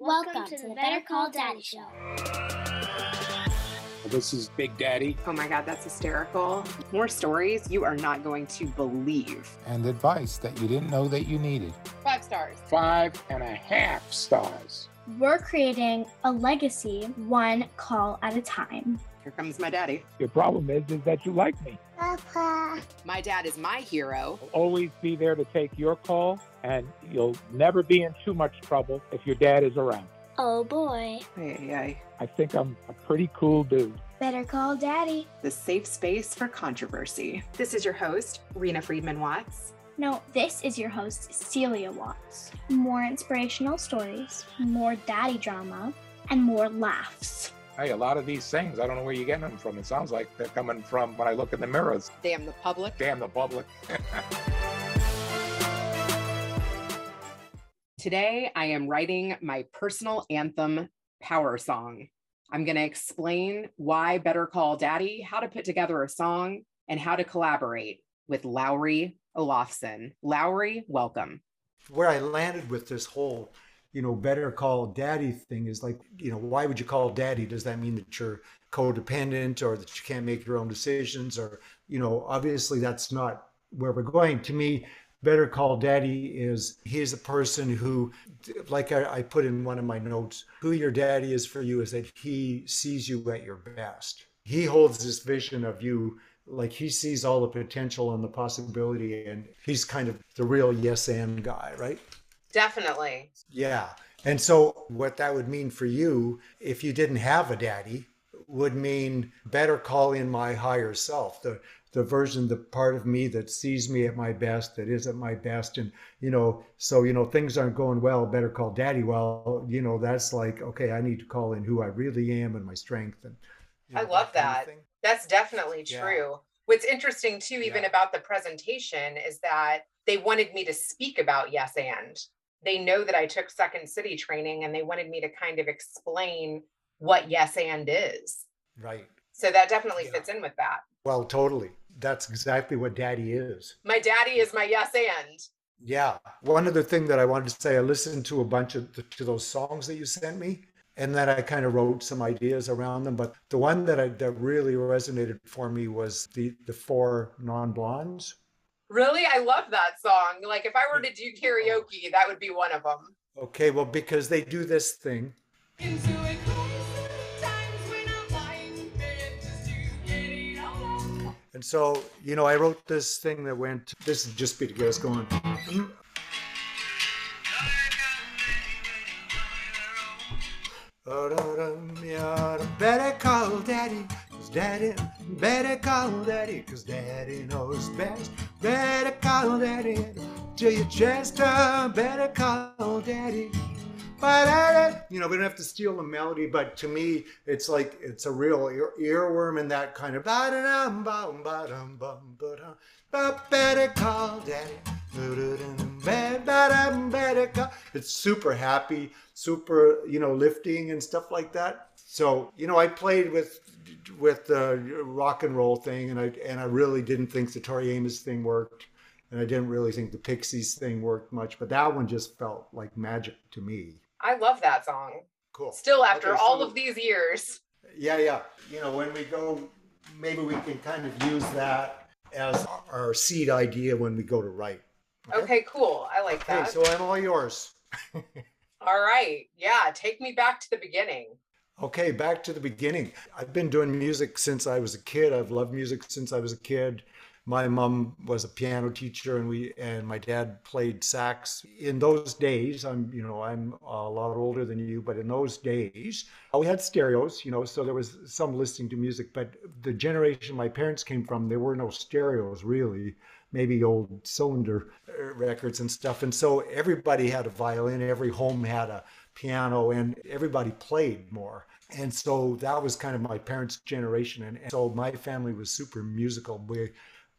Welcome, to, the Better Call Daddy Show. This is Big Daddy. Oh my God, that's hysterical. More stories you are not going to believe. And advice that you didn't know that you needed. Five stars. Five and a half stars. We're creating a legacy one call at a time. Here comes my daddy. Your problem is, is that you like me. Papa. My dad is my hero. I'll always be there to take your call, and you'll never be in too much trouble if your dad is around. Oh boy. Ay, ay, ay. I think I'm a pretty cool dude. Better call daddy. The safe space for controversy. This is your host, Rena Friedman Watts. No, this is your host, Celia Watts. More inspirational stories, more daddy drama, and more laughs. Hey, a lot of these things, I don't know where you're getting them from. It sounds like they're coming from when I look in the mirrors. Damn the public. Damn the public. Today, I am writing my personal anthem power song. I'm going to explain why Better Call Daddy, how to put together a song, and how to collaborate with Lowry Olafson. Lowry, welcome. where I landed with this whole, you know, better call daddy thing is like, you know, why would you call daddy? Does that mean that you're codependent or that you can't make your own decisions? Or, you know, obviously that's not where we're going. To me, better call daddy is he's a person who, like I, I put in one of my notes, who your daddy is for you is that he sees you at your best. He holds this vision of you like he sees all the potential and the possibility and he's kind of the real yes and guy right Definitely. yeah and so what that would mean for you if you didn't have a daddy would mean better call in my higher self the the version the part of me that sees me at my best that is at my best and you know so you know things aren't going well better call daddy well you know that's like okay i need to call in who i really am and my strength and you I love of that. That's definitely Yeah. true. What's interesting too, even Yeah. about the presentation, is that they wanted me to speak about yes and. They know that I took Second City training and they wanted me to kind of explain what yes and is. right So that definitely Yeah. fits in with that. Well, totally. That's exactly what daddy is. My daddy is my yes and. Yeah. One other thing that I wanted to say, I listened to a bunch of the, to those songs that you sent me, and then I kind of wrote some ideas around them. But the one that I that really resonated for me was the the four non blondes. Really, I love that song. Like if I were to do karaoke, oh. that would be one of them. Okay, well, because they do this thing. And so, you know, I wrote this thing that went, this is just be to get us going. Better call daddy, cause daddy, better call daddy, cause daddy knows best. Better call daddy, till your chest, uh, better call daddy. Ba-da-da. You know, we don't have to steal the melody, but to me, it's like it's a real ear- earworm in that kind of. ba-dum. Better call daddy. It's super happy, super, you know, lifting and stuff like that. So, you know, I played with with the rock and roll thing, and I and I really didn't think the Tori Amos thing worked, and I didn't really think the Pixies thing worked much, but that one just felt like magic to me. I love that song. Cool. Still after Okay, all so- of these years. Yeah, yeah. You know, when we go, maybe we can kind of use that as our seed idea when we go to write. Okay, cool. I like Okay, that. so I'm all yours. All right. Yeah, take me back to the beginning. Okay, back to the beginning. I've been doing music since I was a kid. I've loved music since I was a kid. My mom was a piano teacher and we and my dad played sax. In those days, I'm you know, I'm a lot older than you, but in those days, we had stereos, you know, so there was some listening to music, but the generation my parents came from, there were no stereos really. Maybe old cylinder records and stuff. And so everybody had a violin, every home had a piano, and everybody played more. And so that was kind of my parents' generation. And, and so my family was super musical. We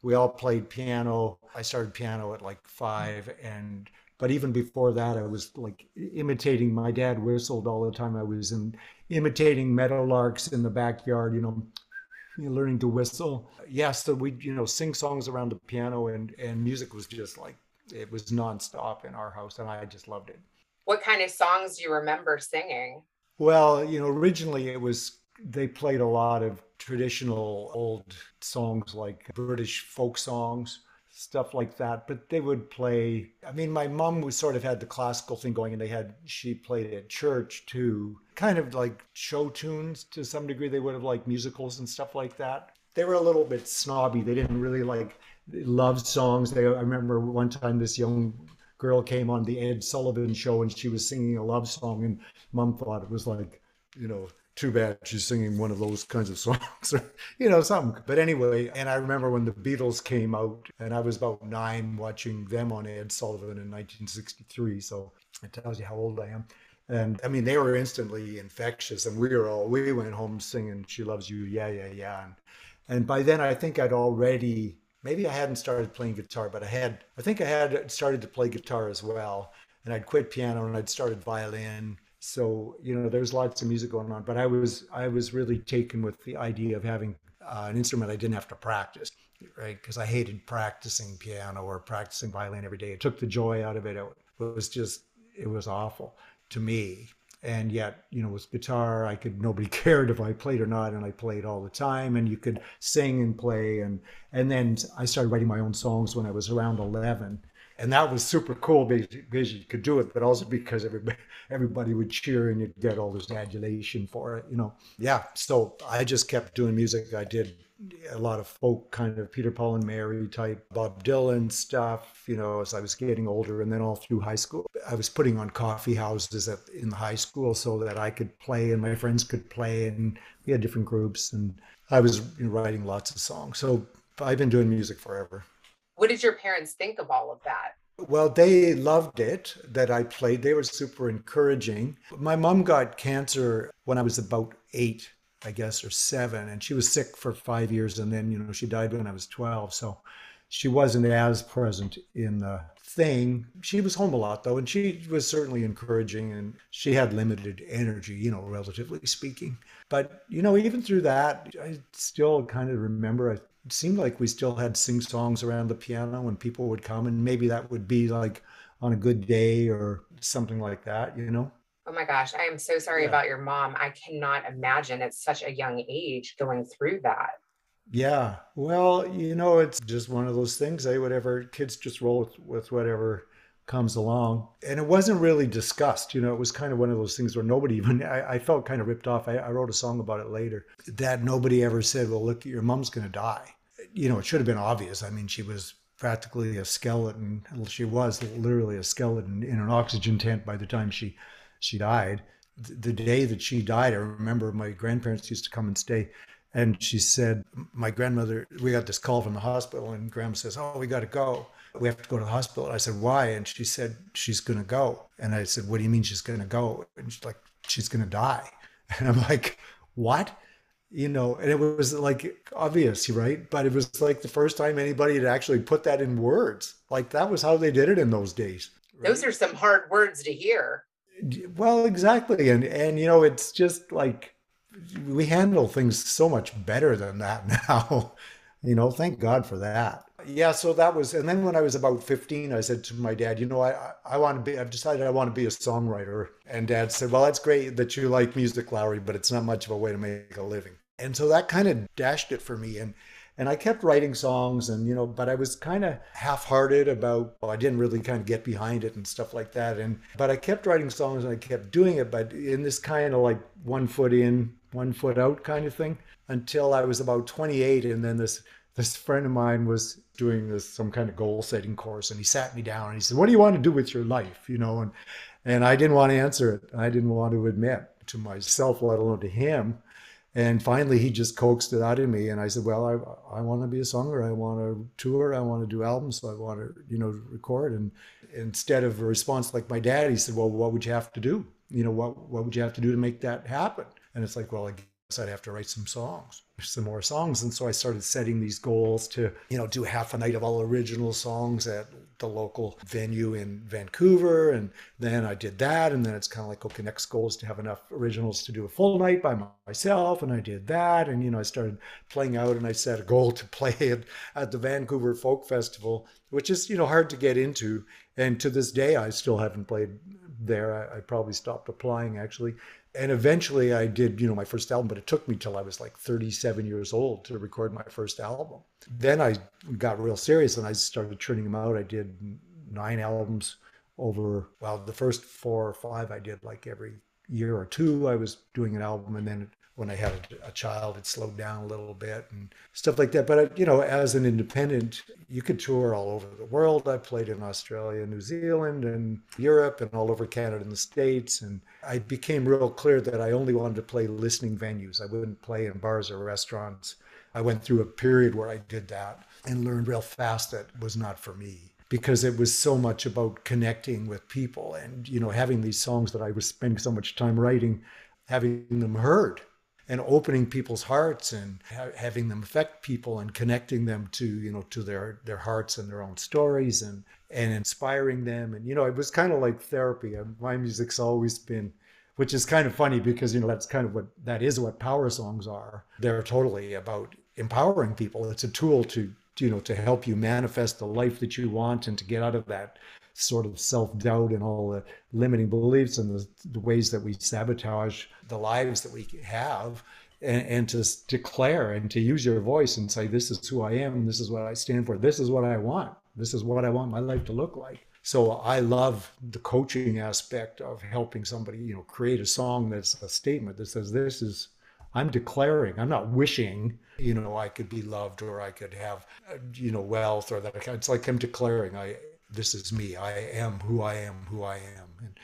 we all played piano. I started piano at like five, and but even before that, I was like imitating. My dad whistled all the time. I was in, imitating meadowlarks in the backyard. You know, learning to whistle. Yes, so we you know sing songs around the piano, and and music was just like it was nonstop in our house, and I just loved it. What kind of songs do you remember singing? Well, you know, originally it was, they played a lot of traditional old songs like British folk songs, stuff like that. But they would play, I mean, my mom was sort of had the classical thing going and they had, she played at church too, kind of like show tunes to some degree. They would have like musicals and stuff like that. They were a little bit snobby. They didn't really like love songs. They, I remember one time this young girl came on the Ed Sullivan show and she was singing a love song, and mom thought it was like, you know, too bad she's singing one of those kinds of songs or, you know, something. But anyway, and I remember when the Beatles came out, and I was about nine watching them on Ed Sullivan in 1963. So it tells you how old I am. And I mean, they were instantly infectious, and we were all, we went home singing She Loves You, Yeah, Yeah, Yeah. And, and by then, I think I'd already maybe I hadn't started playing guitar, but I had, I think I had started to play guitar as well. And I'd quit piano and I'd started violin. So, you know, there's lots of music going on, but I was, I was really taken with the idea of having uh, an instrument I didn't have to practice, right? Because I hated practicing piano or practicing violin every day. It took the joy out of it. It was just, it was awful to me and yet you know with guitar i could nobody cared if i played or not and i played all the time and you could sing and play and and then i started writing my own songs when i was around 11 and that was super cool because you could do it but also because everybody everybody would cheer and you'd get all this adulation for it you know? Yeah so i just kept doing music. I did a lot of folk kind of Peter Paul and Mary type Bob Dylan stuff, you know, as I was getting older. And then all through high school, I was putting on coffee houses at, in the high school so that I could play and my friends could play. And we had different groups and I was you know, writing lots of songs. So I've been doing music forever. What did your parents think of all of that? Well, they loved it that I played. They were super encouraging. My mom got cancer when I was about eight I guess, or seven. And she was sick for five years. And then, you know, she died when I was 12. So she wasn't as present in the thing. She was home a lot, though. And she was certainly encouraging. And she had limited energy, you know, relatively speaking. But, you know, even through that, I still kind of remember it seemed like we still had sing songs around the piano when people would come. And maybe that would be like on a good day or something like that, you know? Oh my gosh, I am so sorry yeah. about your mom. I cannot imagine at such a young age going through that. Yeah. Well, you know, it's just one of those things. I eh? whatever kids just roll with, with whatever comes along. And it wasn't really discussed. You know, it was kind of one of those things where nobody even, I, I felt kind of ripped off. I, I, wrote a song about it later that nobody ever said, well, look, your mom's going to die. You know, it should have been obvious. I mean, she was practically a skeleton. She was literally a skeleton in an oxygen tent by the time she she died. The day that she died, I remember my grandparents used to come and stay. And she said, My grandmother, we got this call from the hospital, and Grandma says, Oh, we got to go. We have to go to the hospital. I said, Why? And she said, She's going to go. And I said, What do you mean she's going to go? And she's like, She's going to die. And I'm like, What? You know, and it was like obvious, right? But it was like the first time anybody had actually put that in words. Like that was how they did it in those days. Right? Those are some hard words to hear. Well, exactly. And and you know, it's just like we handle things so much better than that now. you know, thank God for that. Yeah, so that was and then when I was about 15, I said to my dad, you know, I I want to be I've decided I want to be a songwriter. And dad said, Well, that's great that you like music, Lowry, but it's not much of a way to make a living. And so that kind of dashed it for me. And and I kept writing songs and, you know, but I was kind of half hearted about, oh, I didn't really kind of get behind it and stuff like that. And, but I kept writing songs and I kept doing it, but in this kind of like one foot in, one foot out kind of thing until I was about 28. And then this, this friend of mine was doing this, some kind of goal setting course. And he sat me down and he said, what do you want to do with your life? You know, and, and I didn't want to answer it. I didn't want to admit to myself, let alone to him and finally, he just coaxed it out of me, and I said, "Well, I I want to be a singer. I want to tour. I want to do albums. So I want to, you know, record." And instead of a response like my dad, he said, "Well, what would you have to do? You know, what what would you have to do to make that happen?" And it's like, well, Guess I'd have to write some songs, some more songs. And so I started setting these goals to, you know, do half a night of all original songs at the local venue in Vancouver. And then I did that. And then it's kind of like, okay, next goal is to have enough originals to do a full night by myself. And I did that. And, you know, I started playing out and I set a goal to play at, at the Vancouver Folk Festival, which is, you know, hard to get into. And to this day, I still haven't played there. I, I probably stopped applying actually. And eventually I did, you know, my first album, but it took me till I was like 37 years old to record my first album. Then I got real serious and I started churning them out. I did nine albums over, well, the first four or five I did like every year or two. I was doing an album and then when I had a, a, child, it slowed down a little bit and stuff like that. But uh, you know, as an independent, you could tour all over the world. I played in Australia, New Zealand, and Europe, and all over Canada and the States. And I became real clear that I only wanted to play listening venues. I wouldn't play in bars or restaurants. I went through a period where I did that and learned real fast that was not for me because it was so much about connecting with people and you know having these songs that I was spending so much time writing having them heard and opening people's hearts and ha- having them affect people and connecting them to you know to their their hearts and their own stories and and inspiring them. And you know it was kind of like therapy. Um, my music's always been which is kind of funny because you know that's kind of what that is what power songs are. They're totally about empowering people. It's a tool to you know to help you manifest the life that you want and to get out of that sort of self-doubt and all the limiting beliefs and the, the ways that we sabotage the lives that we have and, and, to declare and to use your voice and say this is who i am. This is what i stand for. This is what i want. This is what i want my life to look like. So i love the coaching aspect of helping somebody you know create a song that's a statement that says this is i'm declaring. I'm not wishing you know i could be loved or i could have uh, you know wealth or that it's like i'm declaring. I this is me. I am who I am, who I am. And,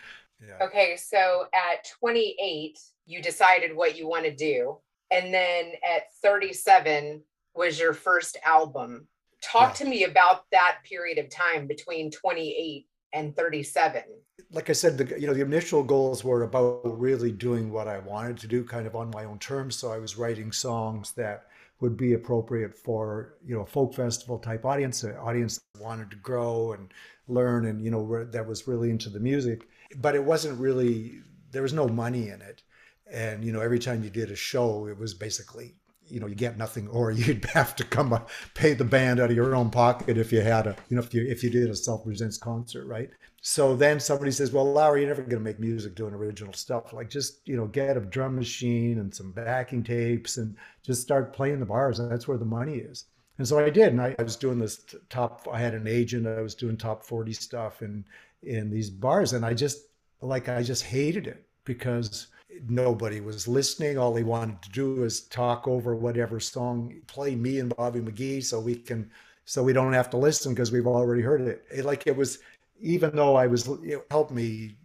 yeah. Okay, so at 28, you decided what you want to do, and then at 37 was your first album. Talk yeah. to me about that period of time between 28 and 37. Like I said, the you know the initial goals were about really doing what I wanted to do, kind of on my own terms. So I was writing songs that would be appropriate for you know a folk festival type audience, an audience that wanted to grow and learn, and you know that was really into the music. But it wasn't really there was no money in it, and you know every time you did a show, it was basically you know you get nothing or you'd have to come pay the band out of your own pocket if you had a you know if you if you did a self presents concert right so then somebody says, "Well, Lowry, you're never going to make music doing original stuff. Like, just you know, get a drum machine and some backing tapes, and just start playing the bars. And that's where the money is." And so I did, and I, I was doing this top. I had an agent. I was doing top forty stuff in in these bars, and I just like I just hated it because nobody was listening. All they wanted to do was talk over whatever song, play me and Bobby McGee, so we can so we don't have to listen because we've already heard it. it. Like it was even though I was, it helped me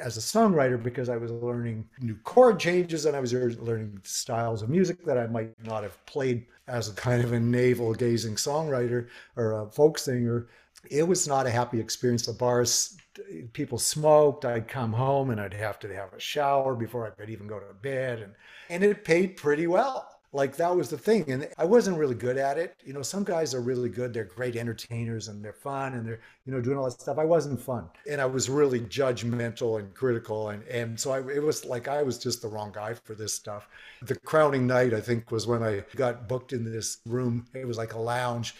as a songwriter because I was learning new chord changes and I was learning styles of music that I might not have played as a kind of a navel gazing songwriter or a folk singer. It was not a happy experience. The bars, people smoked. I'd come home and I'd have to have a shower before I could even go to bed. And, and it paid pretty well like that was the thing and i wasn't really good at it you know some guys are really good they're great entertainers and they're fun and they're you know doing all that stuff i wasn't fun and i was really judgmental and critical and and so I, it was like i was just the wrong guy for this stuff the crowning night i think was when i got booked in this room it was like a lounge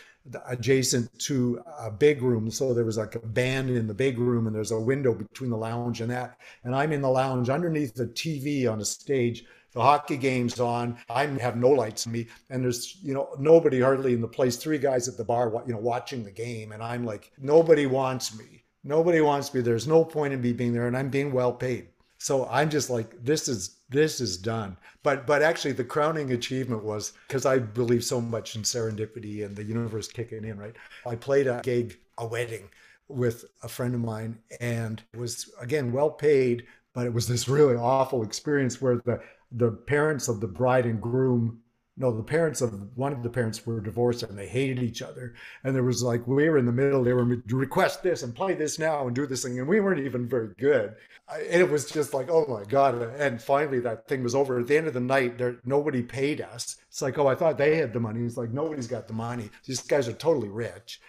adjacent to a big room. So there was like a band in the big room, and there's a window between the lounge and that. And I'm in the lounge underneath the TV on a stage the hockey game's on. I have no lights on me, and there's you know nobody hardly in the place. Three guys at the bar, you know, watching the game, and I'm like, nobody wants me. Nobody wants me. There's no point in me being there, and I'm being well paid. So I'm just like, this is this is done. But but actually, the crowning achievement was because I believe so much in serendipity and the universe kicking in. Right, I played a gig, a wedding with a friend of mine, and it was again well paid. But it was this really awful experience where the the parents of the bride and groom no the parents of one of the parents were divorced and they hated each other. And there was like we were in the middle they were request this and play this now and do this thing and we weren't even very good. And it was just like oh my god. And finally that thing was over. At the end of the night there nobody paid us. It's like oh i thought they had the money. It's like nobody's got the money. These guys are totally rich.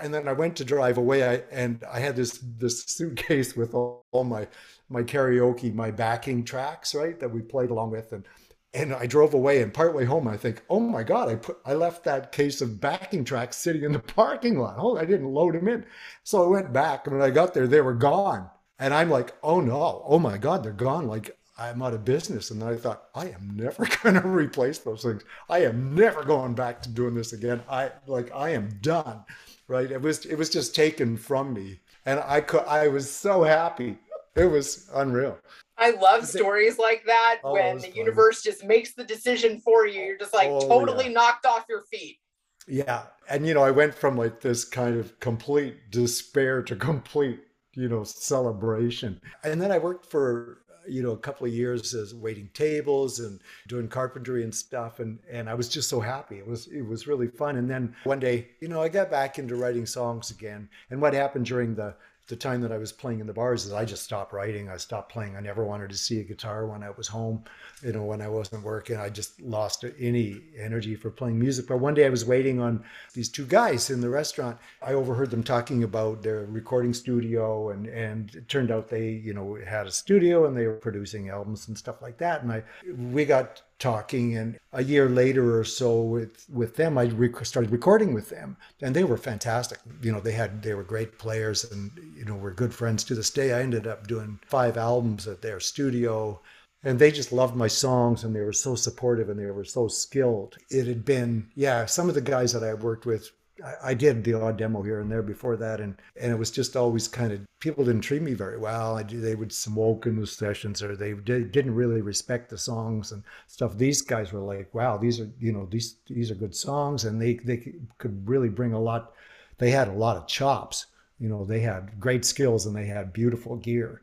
And then I went to drive away, I, and I had this this suitcase with all, all my my karaoke, my backing tracks, right, that we played along with, and and I drove away. And partway home, I think, oh my god, I put I left that case of backing tracks sitting in the parking lot. Oh, I didn't load them in, so I went back, and when I got there, they were gone. And I'm like, oh no, oh my God, they're gone. Like I'm out of business. And then I thought, I am never going to replace those things. I am never going back to doing this again. I like, I am done. Right. It was, it was just taken from me. And I could, I was so happy. It was unreal. I love stories like that Oh, when the universe just makes the decision for you. You're just like Oh, totally yeah. knocked off your feet. Yeah. And, you know, I went from like this kind of complete despair to complete, you know, celebration. And then I worked for, you know, a couple of years as waiting tables and doing carpentry and stuff. And, and I was just so happy. It was, it was really fun. And then one day, you know, I got back into writing songs again. And what happened during the, the time that I was playing in the bars is I just stopped writing. I stopped playing. I never wanted to see a guitar when I was home. You know, when I wasn't working, I just lost any energy for playing music. But one day I was waiting on these two guys in the restaurant. I overheard them talking about their recording studio, and and it turned out they, you know, had a studio and they were producing albums and stuff like that. And I, we got talking, and a year later or so with with them, I rec- started recording with them, and they were fantastic. You know, they had they were great players, and you know, we're good friends to this day. I ended up doing five albums at their studio and they just loved my songs and they were so supportive and they were so skilled it had been yeah some of the guys that i worked with I, did the odd demo here and there before that and and it was just always kind of people didn't treat me very well. I, they would smoke in the sessions or they did, didn't really respect the songs and stuff. These guys were like wow these are you know these these are good songs and they they could really bring a lot they had a lot of chops. You know they had great skills and they had beautiful gear.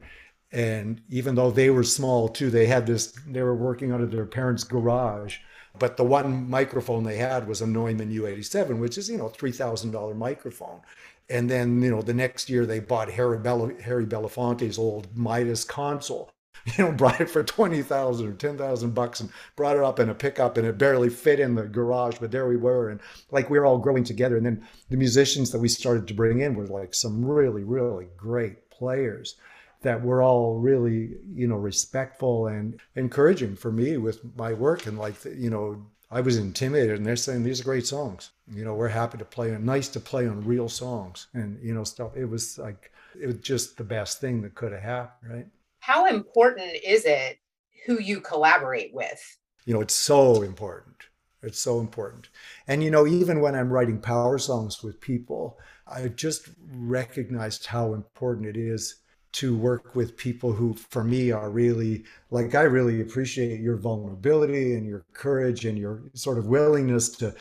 And even though they were small too they had this they were working out of their parents garage but the one microphone they had was a neumann u87 which is you know $3000 microphone. And then you know the next year they bought harry, harry belafonte's old midas console you know brought it for 20000 or 10000 bucks and brought it up in a pickup and it barely fit in the garage but there we were. And like we were all growing together. And then the musicians that we started to bring in were like some really really great players that were all really you know respectful and encouraging for me with my work. And like you know i was intimidated and they're saying these are great songs. You know we're happy to play and nice to play on real songs. And you know stuff it was like it was just the best thing that could have happened right? How important is it who you collaborate with? you know it's so important. It's so important. And you know even when i'm writing power songs with people i just recognized how important it is to work with people who for me are really like i really appreciate your vulnerability and your courage and your sort of willingness to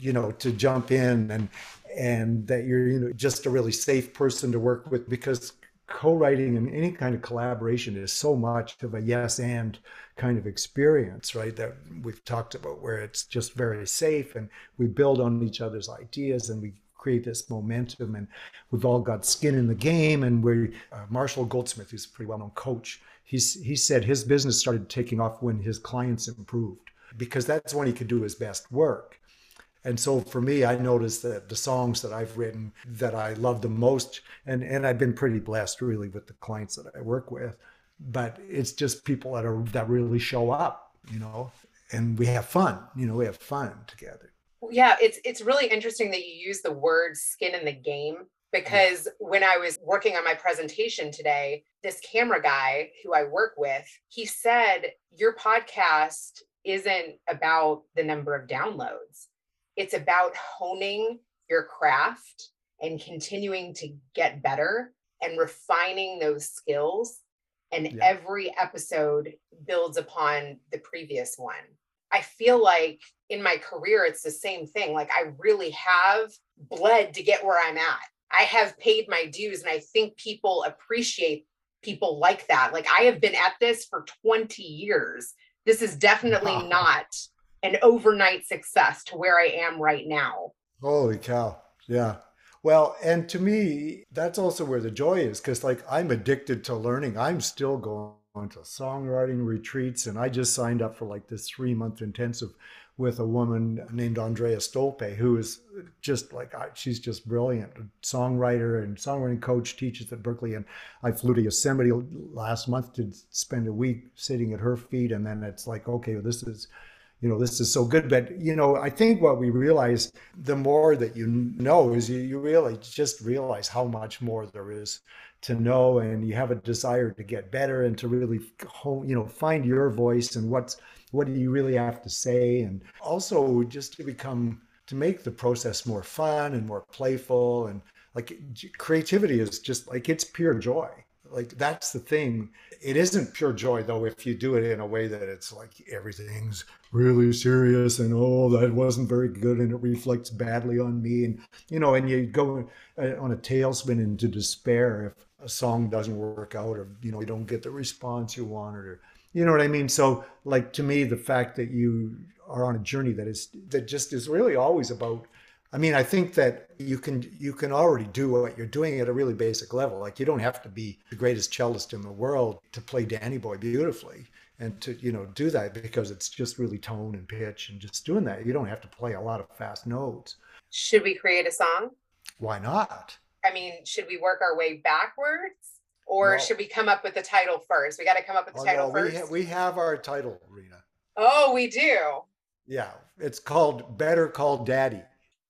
you know to jump in and and that you're you know just a really safe person to work with because co-writing and any kind of collaboration is so much of a yes and kind of experience right that we've talked about where it's just very safe and we build on each other's ideas and we create this momentum and we've all got skin in the game and we uh, marshall goldsmith who's a pretty well-known coach he's he said his business started taking off when his clients improved because that's when he could do his best work. And so for me i noticed that the songs that i've written that i love the most and and i've been pretty blessed really with the clients that i work with but it's just people that are that really show up you know and we have fun you know we have fun together Yeah, it's it's really interesting that you use the word skin in the game mm-hmm. because when I was working on my presentation today, this camera guy who I work with, he said your podcast isn't about the number of downloads. It's about honing your craft and continuing to get better and refining those skills and Yeah. every episode builds upon the previous one. I feel like in my career, it's the same thing. Like I really have bled to get where I'm at. I have paid my dues, and I think people appreciate people like that. Like I have been at this for 20 years. This is definitely Wow. not an overnight success to where I am right now. Holy cow. Yeah. Well, and to me, that's also where the joy is because, like, I'm addicted to learning. I'm still going to songwriting retreats, and I just signed up for like this three month intensive with a woman named Andrea Stolpe, who is just like, she's just brilliant. A songwriter and songwriting coach, teaches at Berklee. And I flew to Yosemite last month to spend a week sitting at her feet. And then it's like, okay, this is, you know, this is so good. But, you know, I think what we realize the more that you know is you, you really just realize how much more there is to know and you have a desire to get better and to really you know, find your voice and what's, what do you really have to say? And also just to become, to make the process more fun and more playful and like creativity is just like it's pure joy like that's the thing. It isn't pure joy though if you do it in a way that it's like everything's really serious and oh that wasn't very good and it reflects badly on me. And you know and you go uh, on a tailspin into despair if a song doesn't work out or you know you don't get the response you wanted or you know what i mean? So like to me the fact that you are on a journey that is that just is really always about I mean, I think that you can you can already do what you're doing at a really basic level. Like you don't have to be the greatest cellist in the world to play Danny Boy beautifully and to you know do that because it's just really tone and pitch and just doing that. You don't have to play a lot of fast notes. Should we create a song? Why not? I mean, should we work our way backwards? Or no. should we come up with the title first? We got to come up with the oh, title no, first. We, ha- we have our title, Rena. Oh, we do. Yeah, it's called Better Call Daddy.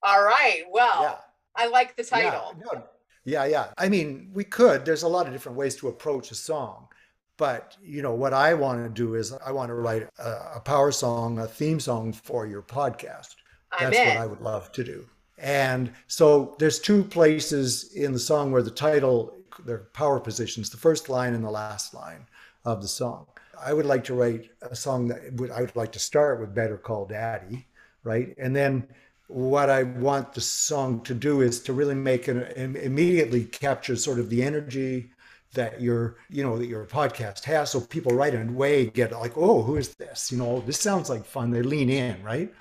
All right. Well, yeah. I like the title. Yeah, no, yeah, yeah. I mean, we could. There's a lot of different ways to approach a song. But, you know, what I want to do is I want to write a, a power song, a theme song for your podcast. I'm That's in. what I would love to do. And so there's two places in the song where the title, their power positions, the first line and the last line of the song. I would like to write a song that would, I would like to start with Better Call Daddy, right? And then what I want the song to do is to really make an immediately capture sort of the energy that your you know that your podcast has. So people right away get like oh who is this? You know this sounds like fun. They lean in right?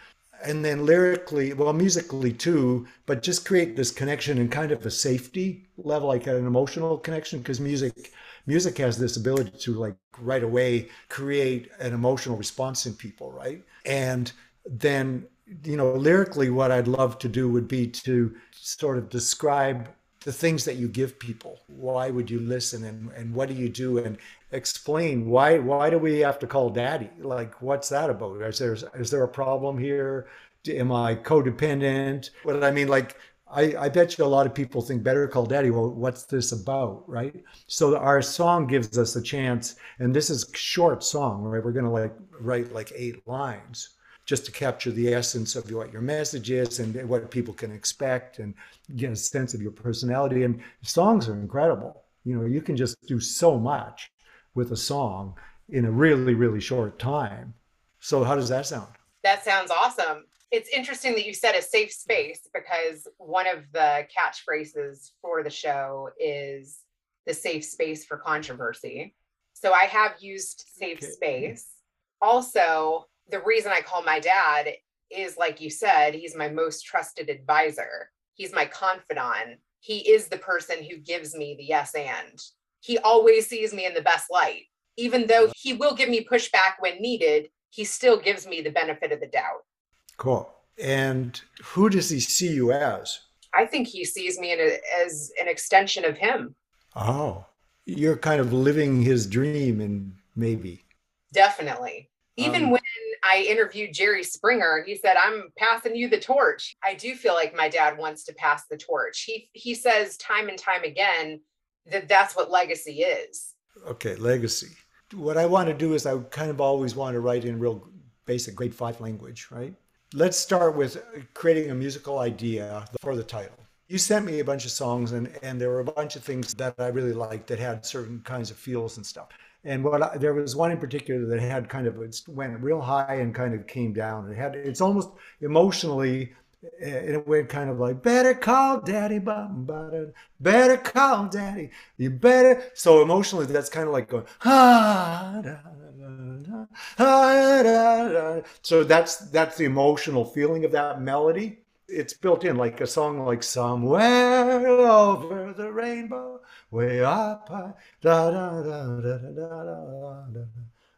And then lyrically well musically too but just create this connection and kind of a safety level like an emotional connection because music music has this ability to like right away create an emotional response in people right? And then you know, lyrically, what I'd love to do would be to sort of describe the things that you give people. Why would you listen and, and what do you do? And explain why why do we have to call daddy? Like what's that about? Is there is there a problem here? Am I codependent? What I mean, like I, I bet you a lot of people think better call daddy. Well, what's this about? Right. So our song gives us a chance, and this is short song, right? We're gonna like write like eight lines just to capture the essence of what your message is and what people can expect and get a sense of your personality. And songs are incredible. You know, you can just do so much with a song in a really, really short time. So, how does that sound? That sounds awesome. It's interesting that you said a safe space because one of the catchphrases for the show is the safe space for controversy. So, I have used safe okay. space. Also, the reason I call my dad is like you said, he's my most trusted advisor. He's my confidant. He is the person who gives me the yes and. He always sees me in the best light. Even though he will give me pushback when needed, he still gives me the benefit of the doubt. Cool. And who does he see you as? I think he sees me a, as an extension of him. Oh, you're kind of living his dream, and maybe. Definitely. Even um, when I interviewed Jerry Springer. He said, "I'm passing you the torch." I do feel like my dad wants to pass the torch. He he says time and time again that that's what legacy is. Okay, legacy. What I want to do is I kind of always want to write in real basic grade 5 language, right? Let's start with creating a musical idea for the title. You sent me a bunch of songs and and there were a bunch of things that I really liked that had certain kinds of feels and stuff. And what I, there was one in particular that had kind of it went real high and kind of came down. It had it's almost emotionally in a way kind of like better call daddy better call daddy you better so emotionally that's kind of like going ah, da, da, da, so that's that's the emotional feeling of that melody it's built in like a song like somewhere over the rainbow way up high da da da da da da da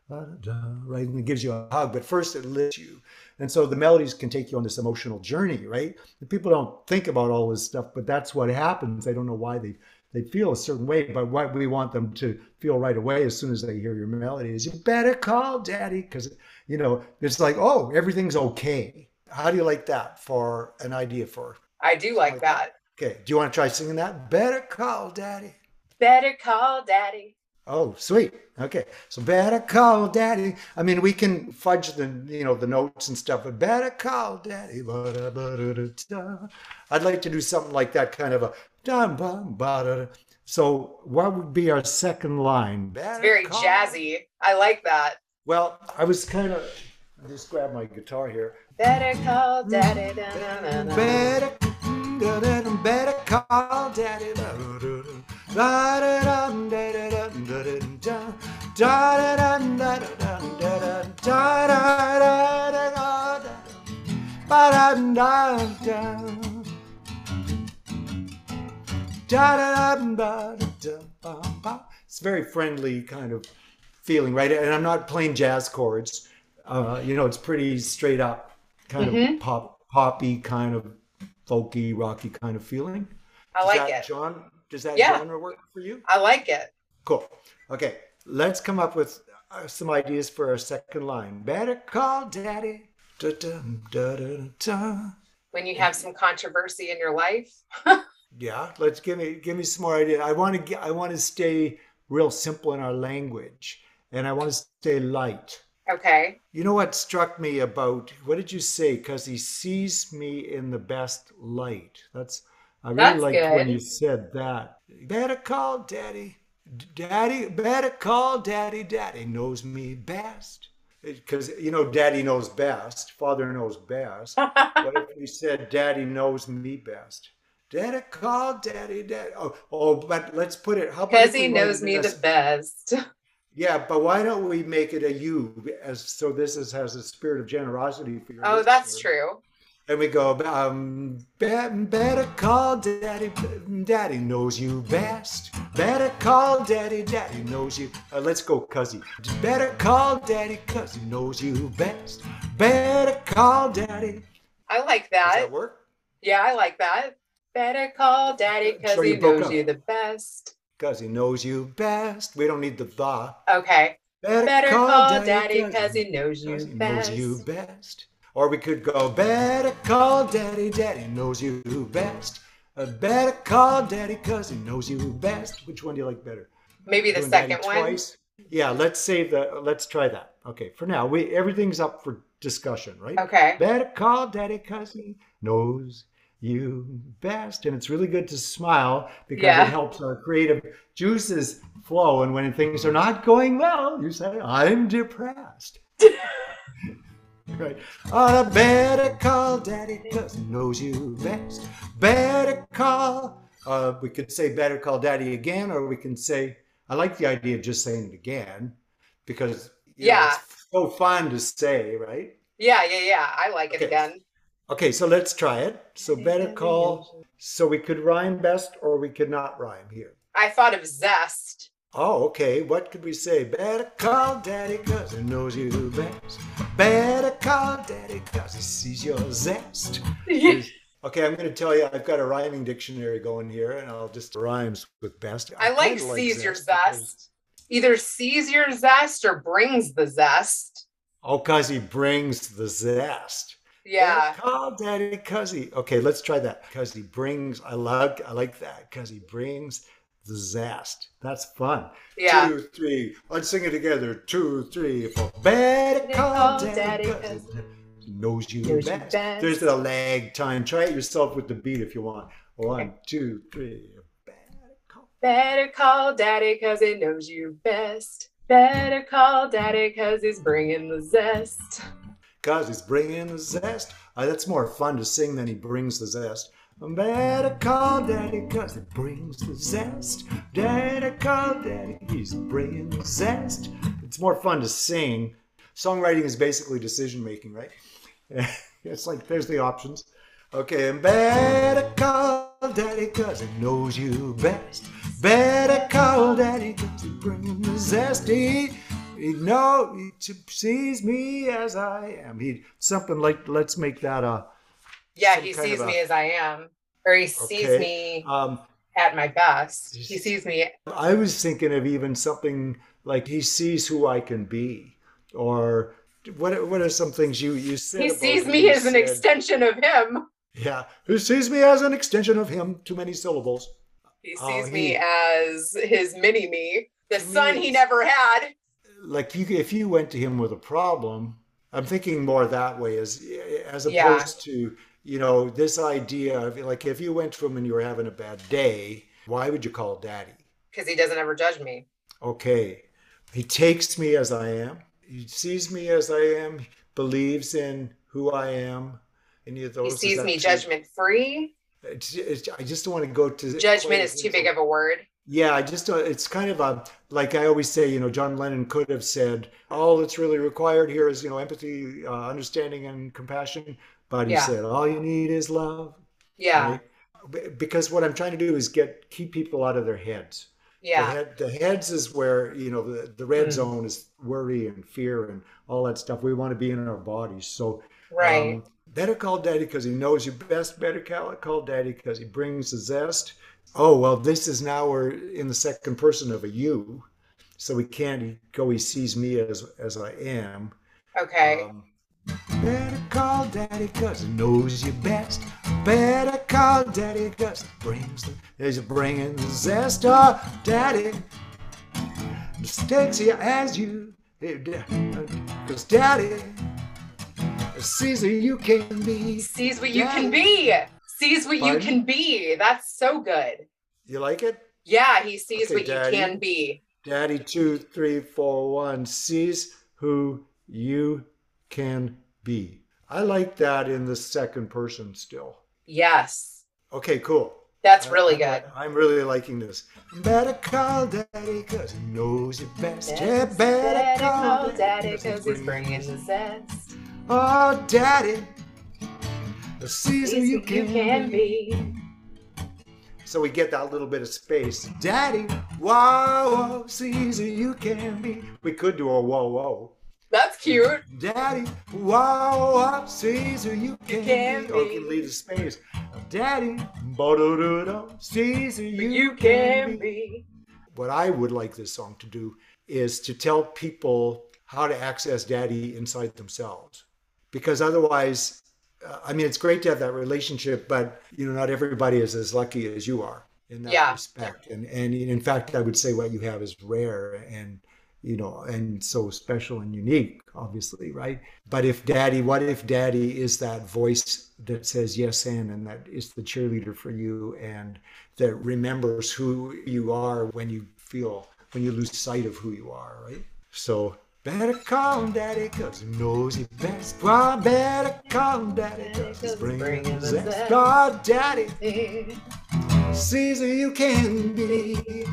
da da right? And it gives you a hug but first it lifts you. And so the melodies can take you on this emotional journey right? People don't think about all this stuff but that's what happens. They don't know why they they feel a certain way, but what we want them to feel right away as soon as they hear your melody is you better call daddy because you know it's like oh everything's okay. How do you like that for an idea for? I do like that. Okay, do you want to try singing that? Better call daddy. Better call daddy. Oh, sweet. Okay, so better call daddy. I mean, we can fudge the you know the notes and stuff, but better call daddy. I'd like to do something like that, kind of a dum bum ba So, what would be our second line? It's very call. jazzy. I like that. Well, I was kind of just grab my guitar here. Better call daddy. Better, better call daddy. It's very friendly kind of feeling, right? And I'm not playing jazz chords. Uh, you know, it's pretty straight up, kind mm-hmm. of pop, poppy, kind of folky, rocky kind of feeling. I like it. John, does that yeah. genre work for you? I like it. Cool. Okay, let's come up with uh, some ideas for our second line. Better call daddy. Da, da, da, when you have some controversy in your life. yeah, let's give me give me some more ideas. I want to. I want to stay real simple in our language, and I want to stay light. Okay. You know what struck me about what did you say? Because he sees me in the best light. That's I really liked when you said that. Better call daddy. Daddy, better call daddy. Daddy knows me best. Because, you know, daddy knows best. Father knows best. what if we said daddy knows me best? Daddy call daddy, daddy. Oh, oh but let's put it. How Because he knows me the best. Yeah, but why don't we make it a you as so this is, has a spirit of generosity for your Oh, that's true and we go, um, better call daddy, daddy knows you best. Better call daddy, daddy knows you. Uh, let's go, cuzzy. Better call daddy, cuz he knows you best. Better call daddy. I like that. Does that work? Yeah, I like that. Better call daddy, cuz he knows up. you the best. Cuz he knows you best. We don't need the the. Okay. Better, Better call, call daddy, cuz he knows you best. Knows you best. Or we could go, better call daddy, daddy knows you best. Uh, better call daddy cause he knows you best. Which one do you like better? Maybe the Doing second one. Twice? Yeah, let's save the, let's try that. Okay, for now, we everything's up for discussion, right? Okay. Better call daddy cause he knows you best. And it's really good to smile because yeah. it helps our creative juices flow. And when things are not going well, you say, I'm depressed. right. Oh, better call daddy because he knows you best. Better call. Uh, we could say better call daddy again, or we can say, I like the idea of just saying it again because yeah, know, it's so fun to say, right? Yeah, yeah, yeah. I like okay. it again. Okay, so let's try it. So better call. So we could rhyme best, or we could not rhyme here. I thought of zest. Oh, okay. What could we say? Better call daddy cause he knows you best. Better call daddy cause he sees your zest. okay, I'm going to tell you, I've got a rhyming dictionary going here and I'll just rhymes with best. I, I like sees your zest. Either sees your zest or brings the zest. Oh, cause he brings the zest. Yeah. Call daddy he. Okay, let's try that. Cause he brings. I like. I like that. Cause he brings the zest. That's fun. Yeah. Two, three. Let's sing it together. Two, three, four. Better call daddy. daddy knows you knows best. best. There's the lag time. Try it yourself with the beat if you want. One, two, three. Better call, Better call daddy because he knows you best. Better call daddy because he's bringing the zest. Because he's bringing the zest. Uh, that's more fun to sing than he brings the zest. Better call daddy cause it brings the zest. Daddy call daddy, he's bringing the zest. It's more fun to sing. Songwriting is basically decision making, right? it's like there's the options. Okay, and better call daddy cause it knows you best. Better call daddy cause he brings the zest. He, he know he sees me as I am. He something like let's make that a yeah, he sees me as I am, or he sees okay. me um, at my best. He sees me. I was thinking of even something like he sees who I can be, or what? are- What are some things you you said? He sees me as an extension of him. Yeah, who sees me as an extension of him? Too many syllables. He Oh, sees he- me as his mini me, the son he never had. Like you, if you went to him with a problem, I'm thinking more that way as as opposed Yeah. to you know this idea of like if you went to him and you were having a bad day, why would you call daddy? Because he doesn't ever judge me. Okay, he takes me as I am. He sees me as I am. Believes in who I am. Any of those? He sees me judgment free. I just don't want to go to Judgment is too big of a word. Yeah, I just don't. It's kind of a like I always say. You know, John Lennon could have said, "All that's really required here is you know empathy, uh, understanding, and compassion." But he Yeah. said, "All you need is love." Yeah. right? Because what I'm trying to do is get keep people out of their heads. The, Yeah. head, the heads is where you know the, the red Mm. zone is worry and fear and all that stuff. We want to be in our bodies. So Right. um, better call daddy because he knows you best. Better call, call daddy because he brings the zest. Oh well, this is now we're in the second person of a you, so we can't go. He sees me as as I am. okay. Um, better call daddy because he knows you best. Better call daddy because he brings the is bringing the zest. Oh, daddy mistakes you as you because daddy sees who you can be. sees what you Yeah. can be. Sees what you can be. That's so good. You like it? Yeah, he sees Okay, what Daddy. you can be. Daddy two, three, four, one sees who you can be. I like that in the second person still. Yes. Okay, cool. That's I- really I- good. I'm really liking this. Better call daddy because he knows you best. Yeah, Better better call call daddy 'cause because he's bringing the zest. Oh, daddy sees who Sees you what you can, can be. be. So we get that little bit of space. Daddy, whoa, whoa, sees who you can be. We could do a whoa, whoa. That's cute. Daddy, whoa, whoa, sees who you can, can be. Oh, or you can leave the space. Daddy, bo-do-do-do, sees who you, You can can be. be. What I would like this song to do is to tell people how to access daddy inside themselves. Because otherwise, uh, I mean, it's great to have that relationship, but you know, not everybody is as lucky as you are in that Yeah. respect. And and in fact, I would say what you have is rare and you know, and so special and unique, obviously, right? But if daddy, what if daddy is that voice that says yes and and that is the cheerleader for you and that remembers who you are when you feel when you lose sight of who you are, right? So better call him daddy cause he knows you best. Why better call him daddy cause he's bringing the zest. Oh, daddy who you can be.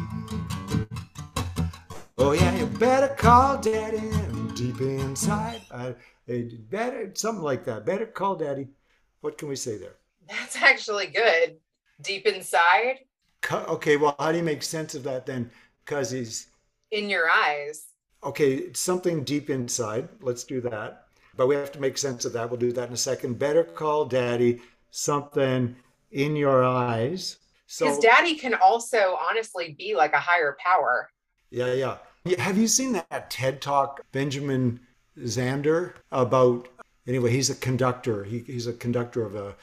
Oh yeah, you better call daddy deep inside. Uh, it better something like that. Better call daddy. What can we say there? That's actually good. Deep inside, Okay, well, how do you make sense of that then? Because he's in your eyes. Okay, it's something deep inside. Let's do that. But we have to make sense of that. We'll do that in a second. Better call daddy. Something in your eyes. So Because daddy can also honestly be like a higher power. Yeah, yeah. Yeah, Have you seen that TED talk, Benjamin Zander, about anyway? He's a conductor. He, he's a conductor of a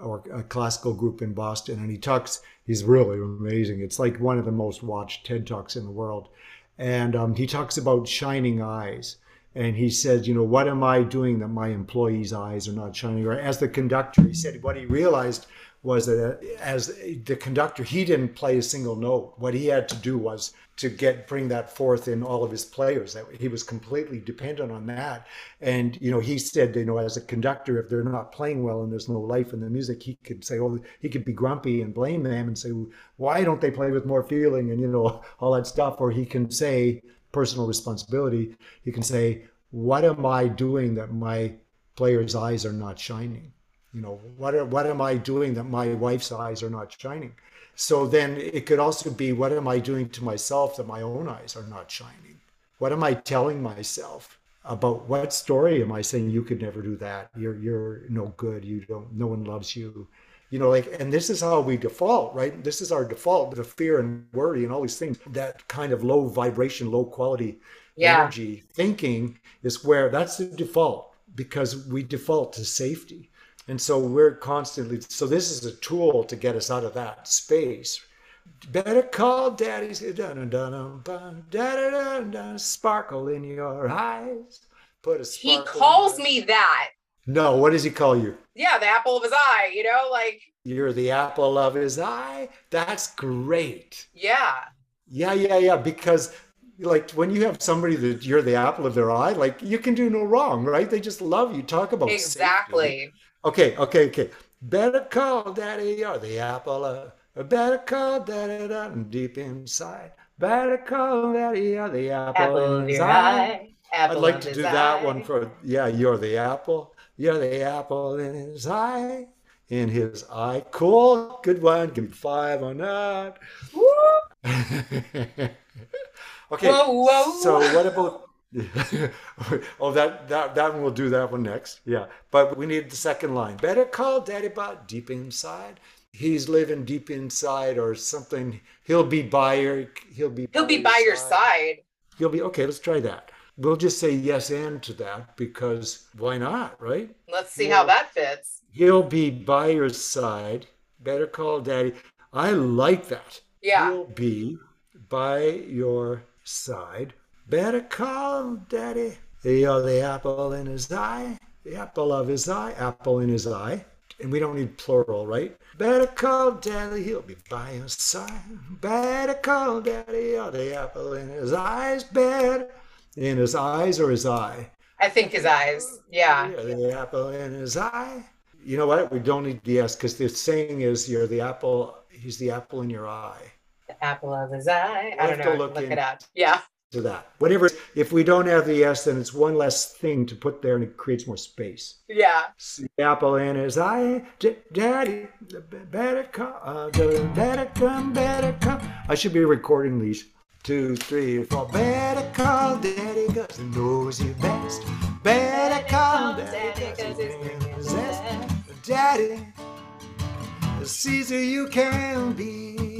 or a classical group in Boston, and he talks. He's really amazing. It's like one of the most watched TED talks in the world, and um, he talks about shining eyes. And he says, you know, what am I doing that my employees' eyes are not shining? Or as the conductor, he said what he realized was that uh, as the conductor, he didn't play a single note. What he had to do was to get bring that forth in all of his players. That he was completely dependent on that. And you know, he said, you know, as a conductor, if they're not playing well and there's no life in the music, he could say, oh, he could be grumpy and blame them and say, why don't they play with more feeling and you know all that stuff. Or he can say personal responsibility. He can say, what am I doing that my players' eyes are not shining? You know what are, what am i doing that my wife's eyes are not shining so then it could also be what am i doing to myself that my own eyes are not shining what am i telling myself about what story am i saying you could never do that you're you're no good you don't no one loves you you know, like, and this is how we default, right? This is our default, the fear and worry and all these things, that kind of low vibration, low quality Yeah. energy thinking is where that's the default because we default to safety. And so we're constantly, so this is a tool to get us out of that space. Better call daddy's dun, dun, dun, dun, dun, dun, dun, sparkle in your eyes. Put a He sparkle in calls me that. No, what does he call you? Yeah, the apple of his eye, you know, like, You're the apple of his eye. That's great. yeah. Yeah, yeah, yeah. Because like when you have somebody that you're the apple of their eye, like you can do no wrong, right? They just love you. Talk about safety. Okay, okay, okay. Better call daddy, you're the apple of. Better call daddy down deep inside. Better call daddy, you're the apple, Apple of his eye. Apple I'd like to do that eye. one for yeah. You're the apple. You're the apple in his eye. In his eye. Cool. Good one. Give me five on that. okay. Whoa, whoa. So what about? oh, that that that one. We'll do that one next. Yeah. But we need the second line. Better call Daddy Bot deep inside. He's living deep inside or something. He'll be by your. He'll be. He'll be by your side. He'll be okay. Let's try that. We'll just say yes and to that because why not, right? Let's see how that fits. He'll be by your side. Better call daddy. I like that. Yeah. He'll be by your side. Better call daddy. You're uh, the apple in his eye. The apple of his eye. Apple in his eye. And we don't need plural, right? Better call daddy. He'll be by your side. Better call daddy. You're the apple in his eyes. Better in his eyes or his eye. I think his eyes. Yeah. You're the apple in his eye. You know what? We don't need the S because the saying is you're the apple. He's the apple in your eye. The apple of his eye. I don't have know. to Look, look it up. Yeah. To that, whatever. If we don't have the S, then it's one less thing to put there, and it creates more space. Yeah. See apple in his eye, D- daddy. Better come, uh, better come, better come. I should be recording these. Two, three, four. Better call daddy, cause he knows you best. Better call daddy, cause he's zest. Daddy, sees who you can be.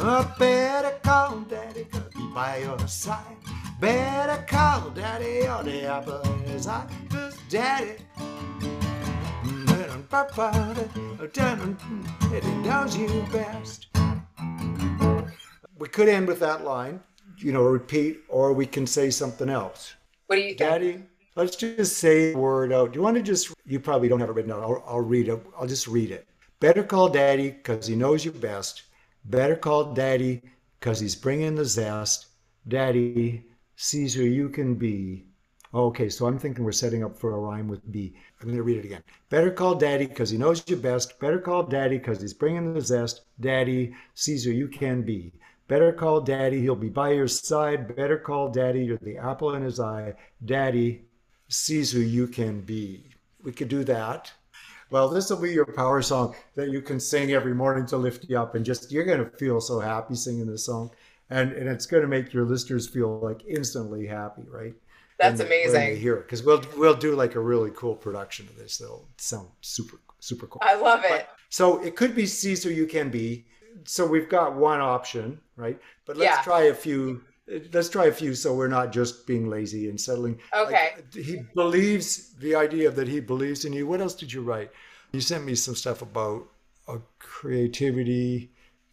Better call daddy, cause he by your side. Better call daddy, or the apple his eye. Cause daddy, mm, it knows you best. We could end with that line, you know, repeat, or we can say something else. What do you think? Daddy, let's just say the word out. Do you want to just, you probably don't have it written down. I'll, I'll read it. I'll just read it. Better call daddy because he knows you best. Better call daddy because he's bringing the zest. Daddy sees who you can be. Okay, so I'm thinking we're setting up for a rhyme with B. I'm going to read it again. Better call daddy because he knows you best. Better call daddy because he's bringing the zest. Daddy sees who you can be. Better call daddy, he'll be by your side. Better call daddy, you're the apple in his eye. Daddy sees who you can be. We could do that. Well, this will be your power song that you can sing every morning to lift you up, and just you're going to feel so happy singing this song, and and it's going to make your listeners feel like instantly happy, right? That's when they- when they amazing. hear it because we'll we'll do like a really cool production of this. That'll sound super super cool. I love it. So it could be Caesar you can be. So we've got one option, right? But let's Yeah. try a few. Let's try a few so we're not just being lazy and settling. Okay. Like, he believes the idea that he believes in you. What else did you write? You sent me some stuff about uh, creativity,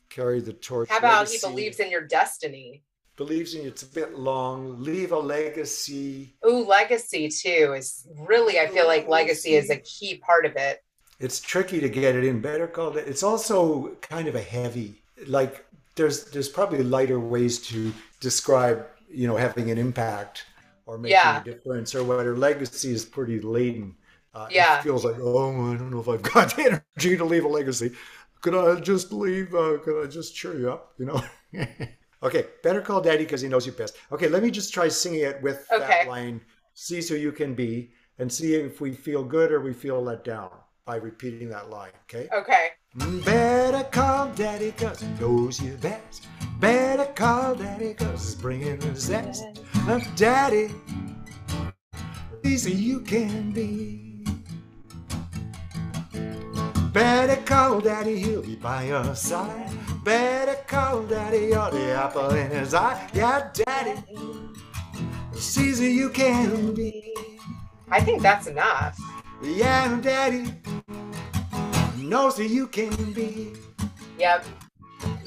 carry the torch. How about legacy, he believes in your destiny? believes in you. It's a bit long. Leave a legacy. Ooh, legacy too is really, I feel like legacy is a key part of it. it's tricky to get it in better called it it's also kind of a heavy like there's there's probably lighter ways to describe you know having an impact or making Yeah. a difference or whatever legacy is pretty laden uh, Yeah. it feels like oh i don't know if i've got the energy to leave a legacy could i just leave uh, could i just cheer you up you know okay better call daddy because he knows you best okay let me just try singing it with that Okay. line sees who you can be and see if we feel good or we feel let down by repeating that line okay Okay. Better call daddy cause he knows you best. Better call daddy cause he's bringing the zest. Uh, daddy, easy you can be. Better call daddy, he'll be by your side. Better call daddy, you're the apple in his eye. Yeah, daddy, sees who you can be. I think that's enough. Yeah, daddy knows who you can be. Yep.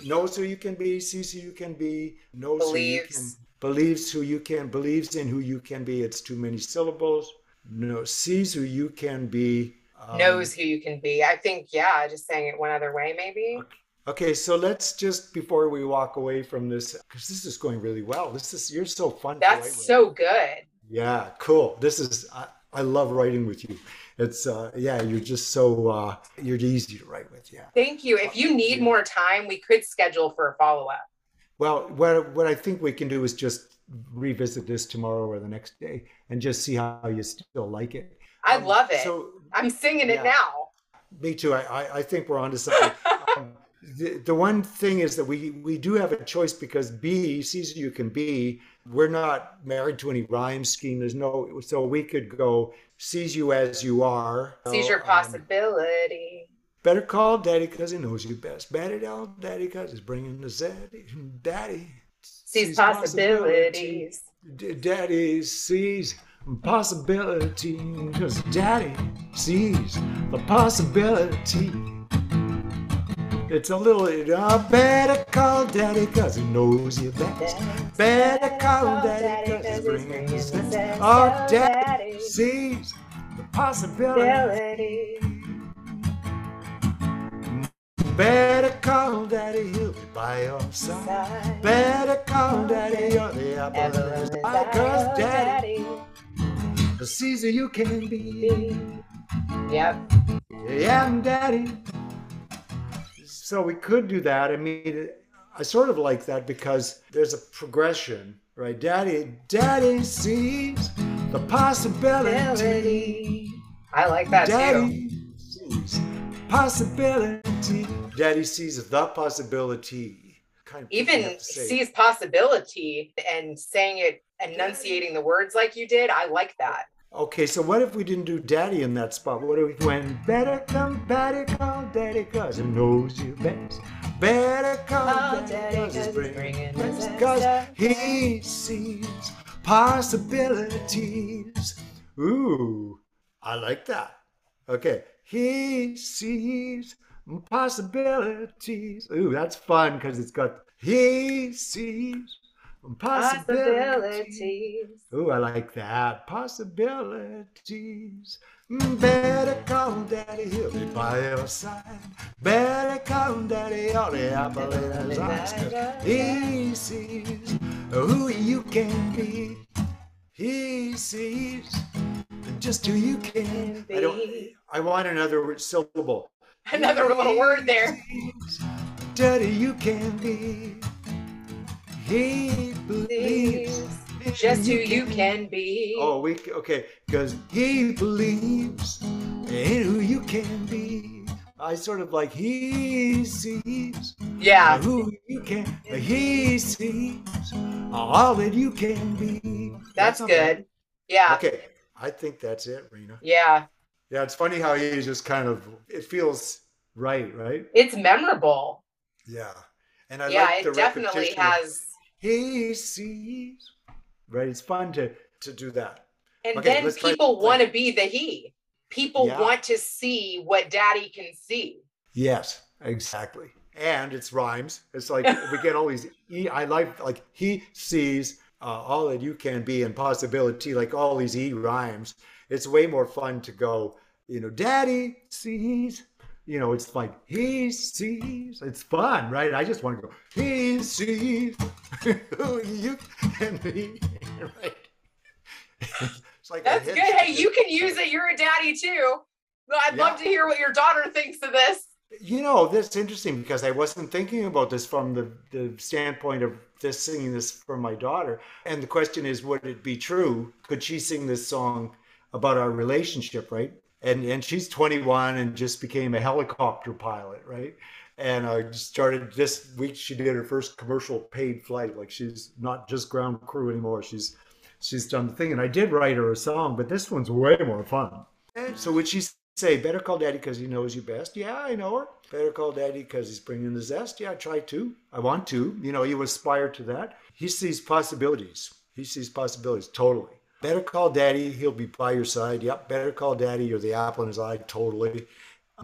Knows who you can be, sees who you can be, knows who you can Believes. believes who you can, believes in who you can be. It's too many syllables. No, sees who you can be. um, Knows who you can be. I think, yeah, just saying it one other way, maybe. Okay, so let's just before we walk away from this, because this is going really well. This is you're so fun. to write with. That's so good. Yeah, cool. This is I, I love writing with you. It's uh yeah, you're just so uh you're easy to write with. Yeah. Thank you. If you need more time, we could schedule for a follow up. Well, what what I think we can do is just revisit this tomorrow or the next day and just see how you still like it. I Um, love it. So I'm singing yeah. it now. me too. I I, I think we're onto something. um, the, the one thing is that we we do have a choice because B sees you can be. We're not married to any rhyme scheme. There's no so we could go sees you as you are. Sees your Um, possibility. Better call daddy because he knows you best. Better call daddy because he's bringing the zaddy. Daddy Sees possibilities. Daddy sees possibility because daddy sees the possibility. It's a little, uh, better call daddy because he knows you best. Better call daddy because he's bringing the zaddy. Oh, daddy sees the possibility. Better call daddy, he'll be by your side. Better call daddy, you're the apple in his eye. Cause daddy sees who you can be. Yep. Yeah, and daddy. So we could do that. I mean, I sort of like that because there's a progression, right? Daddy, daddy sees the possibility. I like that too. Daddy sees possibility. Daddy sees the possibility. Kind of Even sees possibility and saying it, enunciating the words like you did. I like that. Okay, so what if we didn't do daddy in that spot? What if we went, better come, daddy, call daddy, cause he knows you best. Better call Call daddy, daddy, cause he's bringing best. Cause he sees possibilities. Ooh, I like that. Okay, he sees possibilities. Ooh, that's fun because it's got, he sees possibilities. Ooh, I like that. Possibilities. Mm, Better call daddy, he'll be by your side. Better call daddy, all the apple in his eyes. he sees who you can be. He sees just who you can. be. I don't. I want another syllable. Another little word there. Daddy, you can be. He believes. Just who you can be. Oh, we okay because he believes in who you can be. I sort of like he sees Yeah. who you can. He sees all that you can be. That's something. good. Yeah. Okay, I think that's it, Rena. Yeah. Yeah, it's funny how he just kind of it feels right, right? It's memorable. Yeah, and I yeah, like the it definitely has. He sees. Right, it's fun to to do that. And Okay, then people want to be the he. People Yeah. want to see what daddy can see. Yes, exactly. And it's rhymes. It's like we get all these. E, I like like he sees uh, all that you can be and possibility, like all these e rhymes. It's way more fun to go. You know, Daddy sees. You know, it's like he sees. It's fun, right? I just want to go. He sees who you can be. Right. It's like That's good. Hey, you can use it. You're a daddy too. Well, I'd love to hear what your daughter thinks of this. You know, that's interesting because I wasn't thinking about this from the, the standpoint of just singing this for my daughter. And the question is, would it be true? Could she sing this song about our relationship, right? And and she's 21 and just became a helicopter pilot, right? And I started this week. She did her first commercial paid flight. Like she's not just ground crew anymore. She's she's done the thing. And I did write her a song, but this one's way more fun. So would she say, better call daddy because he knows you best. Yeah, I know her. Better call daddy because he's bringing the zest. Yeah, I try to. I want to. You know, you aspire to that. He sees possibilities. He sees possibilities totally. Better call daddy. He'll be by your side. Yep. Better call daddy. You're the apple in his eye. Totally.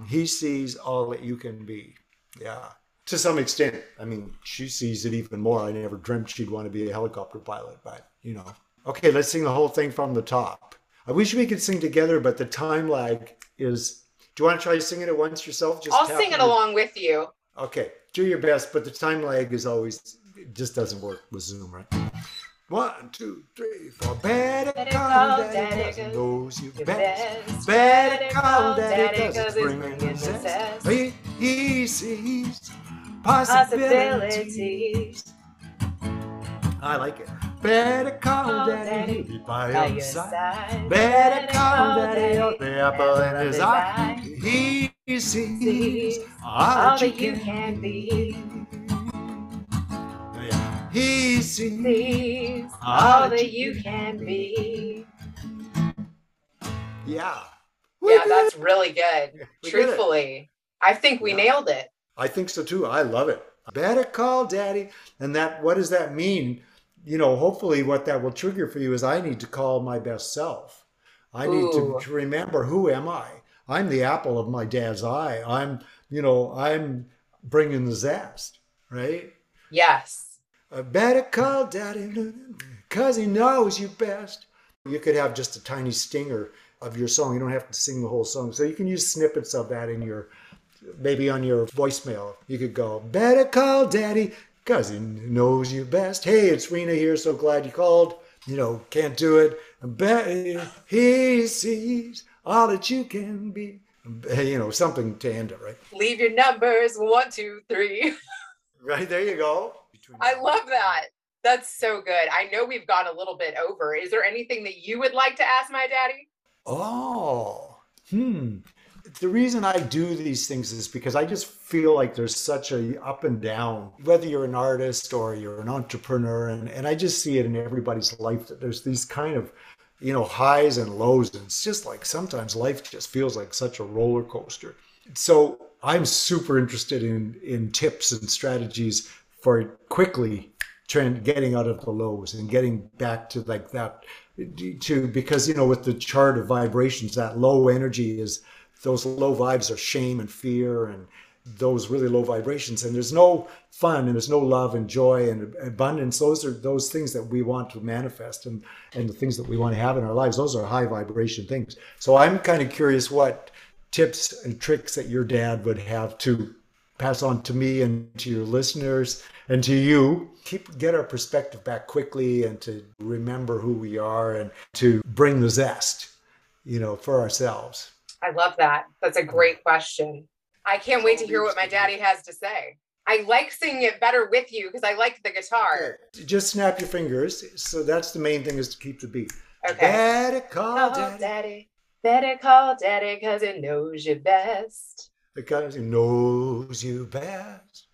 He sees all that you can be. Yeah. To some extent. I mean, she sees it even more. I never dreamt she'd want to be a helicopter pilot, but you know. Okay, let's sing the whole thing from the top. I wish we could sing together, but the time lag is. Do you want to try singing it once yourself? Just I'll sing it the- along with you. Okay, do your best, but the time lag is always it just doesn't work with Zoom, right? One, two, three, four. Better, Better call daddy, daddy, 'cause knows you best. best. Better call daddy, daddy, 'cause it's bringing the zest. He, he sees possibilities. I like it. Better call Call daddy, he'll be by By your side. side. Better call daddy, or the apple in his eye. He sees all that you can be. Yeah. He sees Sees All that you can be. Yeah. Yeah, that's really good. We. Truthfully, I think we Yeah. nailed it. I think so too. I love it. Better call daddy. And that what does that mean? You know, hopefully what that will trigger for you is I need to call my best self. I need to, to remember who am I? I'm the apple of my dad's eye. I'm, you know, I'm bringing the zest, right? Yes. I better call daddy because he knows you best. You could have just a tiny stinger of your song. You don't have to sing the whole song. So you can use snippets of that in your, maybe on your voicemail. You could go, better call daddy because he knows you best. Hey, it's Rena here. So glad you called. You know, can't do it. He sees all that you can be. You know, something to end it, right? Leave your numbers one, two, three. Right, there you go. I love that. That's so good. I know we've gone a little bit over. Is there anything that you would like to ask my daddy? Oh, hmm. The reason I do these things is because I just feel like there's such a up and down, whether you're an artist or you're an entrepreneur, and, and I just see it in everybody's life that there's these kind of, you know, highs and lows. And it's just like sometimes life just feels like such a roller coaster. So I'm super interested in in tips and strategies for quickly trend getting out of the lows and getting back to like that to because you know with the chart of vibrations that low energy is those low vibes are shame and fear and those really low vibrations. And there's no fun and there's no love and joy and abundance. Those are those things that we want to manifest and and the things that we want to have in our lives. Those are high vibration things. So i'm kind of curious what tips and tricks that your dad would have to pass on to me and to your listeners and to you keep get our perspective back quickly and to remember who we are and to bring the zest you know for ourselves I love that. That's a great question. I can't wait to hear what my daddy has to say. I like singing it better with you because I like the guitar. just snap your fingers so that's the main thing is to keep the beat Okay. Better call Call daddy daddy. Better call daddy because it knows you best. Because he knows you best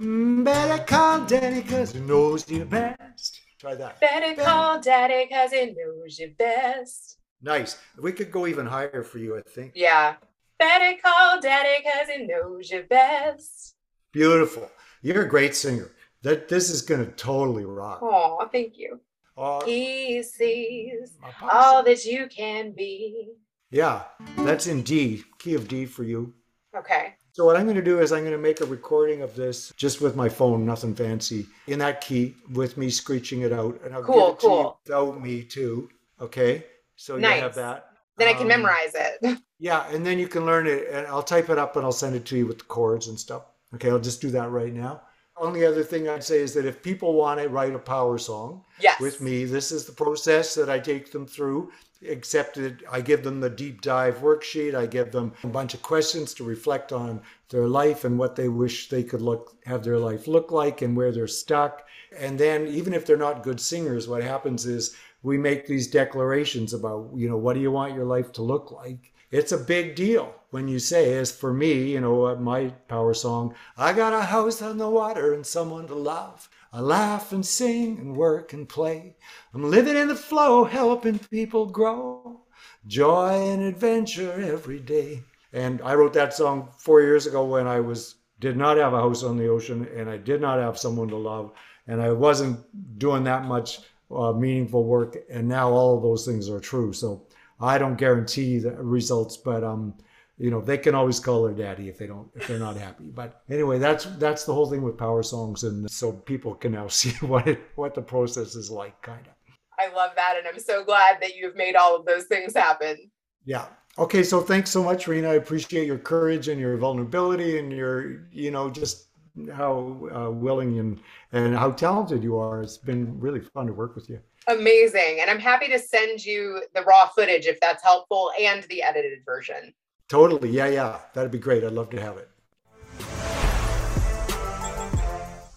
better call daddy because he knows you best try that Better call daddy because it knows you best. nice we could go even higher for you i think Yeah. Better call daddy because it knows you best. Beautiful. You're a great singer. That this is gonna totally rock. Oh, thank you. Oh, He sees all that you can be. yeah, that's in D, key of D for you. Okay. So what I'm going to do is I'm going to make a recording of this just with my phone, nothing fancy, in that key with me screeching it out, and I'll Cool, give it to you without me too. Okay, so you have that. Then I can Um, memorize it. Yeah, and then you can learn it, and I'll type it up and I'll send it to you with the chords and stuff. Okay, I'll just do that right now. Only other thing I'd say is that if people want to write a power song, Yes. with me. This is the process that I take them through, except that I give them the deep dive worksheet. I give them a bunch of questions to reflect on their life and what they wish they could look have their life look like and where they're stuck. And then even if they're not good singers, what happens is we make these declarations about, you know, what do you want your life to look like? It's a big deal when you say, as for me, you know, uh, my power song, I got a house on the water and someone to love. I laugh and sing and work and play. I'm living in the flow, helping people grow. joy and adventure every day. And I wrote that song four years ago when I was did not have a house on the ocean and I did not have someone to love and I wasn't doing that much uh, meaningful work. And now all of those things are true. So I don't guarantee the results, but um, you know they can always call their daddy if they don't if they're not happy. But anyway, that's that's the whole thing with power songs, and so people can now see what it what the process is like, kind of. I love that, and I'm so glad that you've made all of those things happen. Yeah. Okay. So thanks so much, Rena. I appreciate your courage and your vulnerability and your you know just how uh, willing and and how talented you are. It's been really fun to work with you. Amazing. And I'm happy to send you the raw footage if that's helpful and the edited version. Totally. Yeah, yeah. That'd be great. I'd love to have it.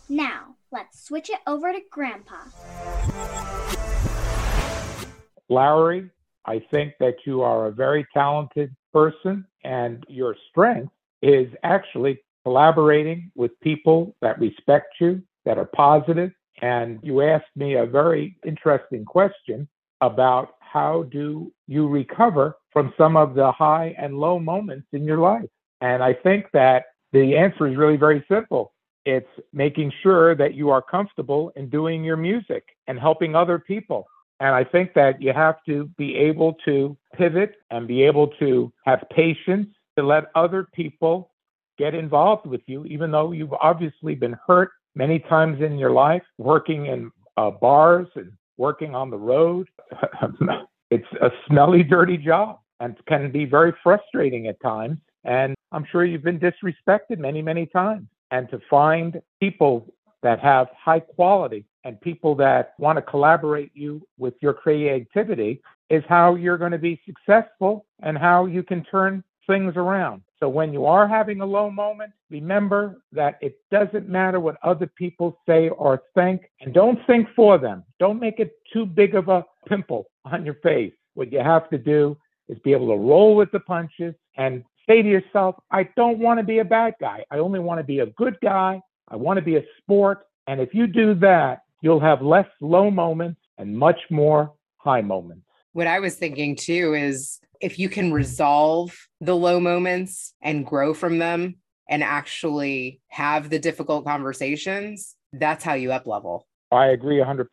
Now, let's switch it over to Grandpa. Lowery, I think that you are a very talented person, and your strength is actually collaborating with people that respect you, that are positive. And you asked me a very interesting question about how do you recover from some of the high and low moments in your life. And I think that the answer is really very simple. It's making sure that you are comfortable in doing your music and helping other people. And I think that you have to be able to pivot and be able to have patience to let other people get involved with you, even though you've obviously been hurt many times in your life, working in uh, bars and working on the road. it's a smelly, dirty job and can be very frustrating at times. And I'm sure you've been disrespected many, many times. And to find people that have high quality and people that want to collaborate you with your creativity is how you're going to be successful and how you can turn things around. So when you are having a low moment, remember that it doesn't matter what other people say or think, and don't think for them. Don't make it too big of a pimple on your face. What you have to do is be able to roll with the punches and say to yourself, I don't want to be a bad guy. I only want to be a good guy. I want to be a sport. And if you do that, you'll have less low moments and much more high moments. What I was thinking too is if you can resolve the low moments and grow from them and actually have the difficult conversations, that's how you up level. I agree 100%.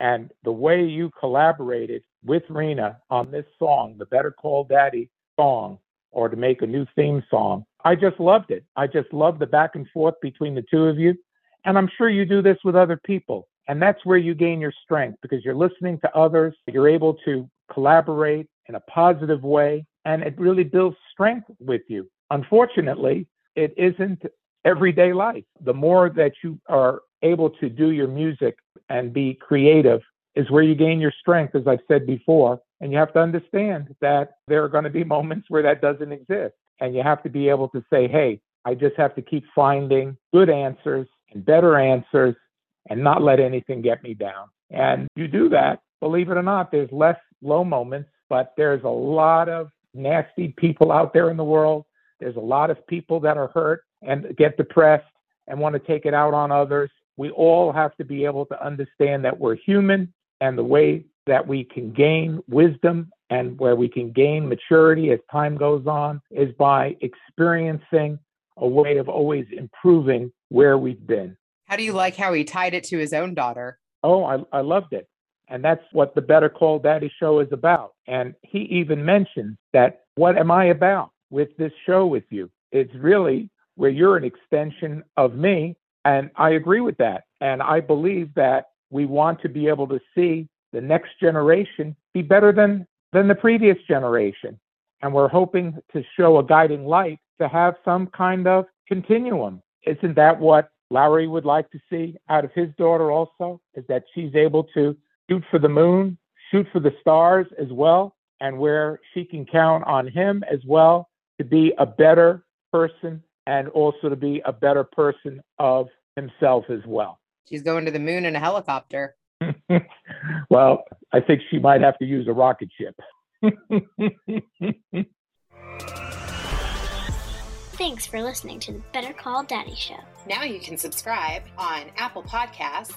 And the way you collaborated with Rena on this song, the Better Call Daddy song, or to make a new theme song, I just loved it. I just loved the back and forth between the two of you. And I'm sure you do this with other people. And that's where you gain your strength because you're listening to others, you're able to collaborate in a positive way, and it really builds strength with you. Unfortunately, it isn't everyday life. The more that you are able to do your music and be creative is where you gain your strength, as I've said before. And you have to understand that there are going to be moments where that doesn't exist. And you have to be able to say, hey, I just have to keep finding good answers and better answers and not let anything get me down. And you do that, believe it or not, there's less low moments, but there's a lot of nasty people out there in the world. There's a lot of people that are hurt and get depressed and want to take it out on others. We all have to be able to understand that we're human and the way that we can gain wisdom and where we can gain maturity as time goes on is by experiencing a way of always improving where we've been. How do you like how he tied it to his own daughter? Oh, I, I loved it. And that's what the Better Call Daddy show is about. And he even mentions that what am I about with this show with you? It's really where you're an extension of me. And I agree with that. And I believe that we want to be able to see the next generation be better than, than the previous generation. And we're hoping to show a guiding light to have some kind of continuum. Isn't that what Lowery would like to see out of his daughter also? Is that she's able to shoot for the moon, shoot for the stars as well, and where she can count on him as well to be a better person and also to be a better person of himself as well. She's going to the moon in a helicopter. well, I think she might have to use a rocket ship. Thanks for listening to the Better Call Daddy Show. Now you can subscribe on Apple Podcasts,